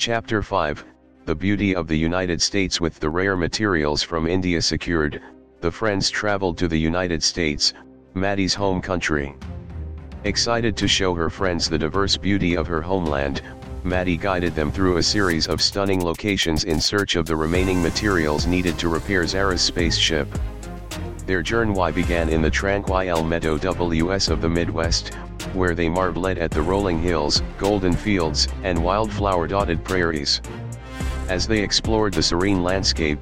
Chapter 5 The beauty of the United States with the rare materials from India secured, the friends traveled to the United States, Maddie's home country. Excited to show her friends the diverse beauty of her homeland, Maddie guided them through a series of stunning locations in search of the remaining materials needed to repair Zara's spaceship. Their journey began in the tranquil meadow WS of the Midwest, where they marveled at the rolling hills, golden fields, and wildflower-dotted prairies. As they explored the serene landscape,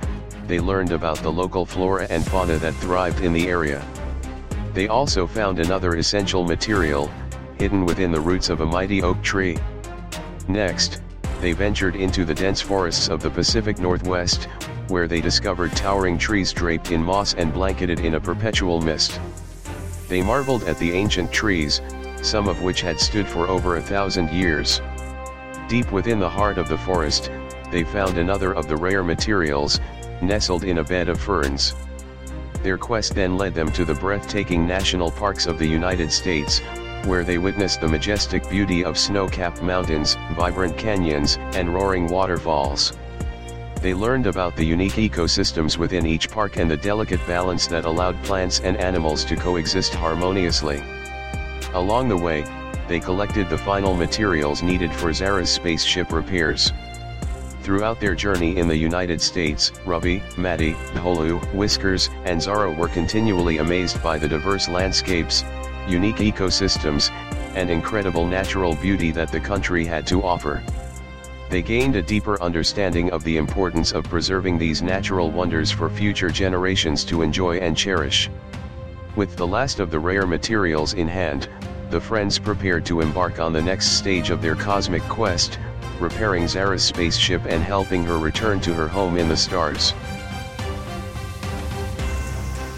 they learned about the local flora and fauna that thrived in the area. They also found another essential material, hidden within the roots of a mighty oak tree. Next, they ventured into the dense forests of the Pacific Northwest, where they discovered towering trees draped in moss and blanketed in a perpetual mist. They marveled at the ancient trees, some of which had stood for over a thousand years. Deep within the heart of the forest, they found another of the rare materials, nestled in a bed of ferns. Their quest then led them to the breathtaking national parks of the United States, where they witnessed the majestic beauty of snow-capped mountains, vibrant canyons, and roaring waterfalls. They learned about the unique ecosystems within each park and the delicate balance that allowed plants and animals to coexist harmoniously. Along the way, they collected the final materials needed for Zara's spaceship repairs. Throughout their journey in the United States, Ruby, Maddie, Holu, Whiskers, and Zara were continually amazed by the diverse landscapes, unique ecosystems, and incredible natural beauty that the country had to offer. They gained a deeper understanding of the importance of preserving these natural wonders for future generations to enjoy and cherish. With the last of the rare materials in hand, the friends prepared to embark on the next stage of their cosmic quest, repairing Zara's spaceship and helping her return to her home in the stars.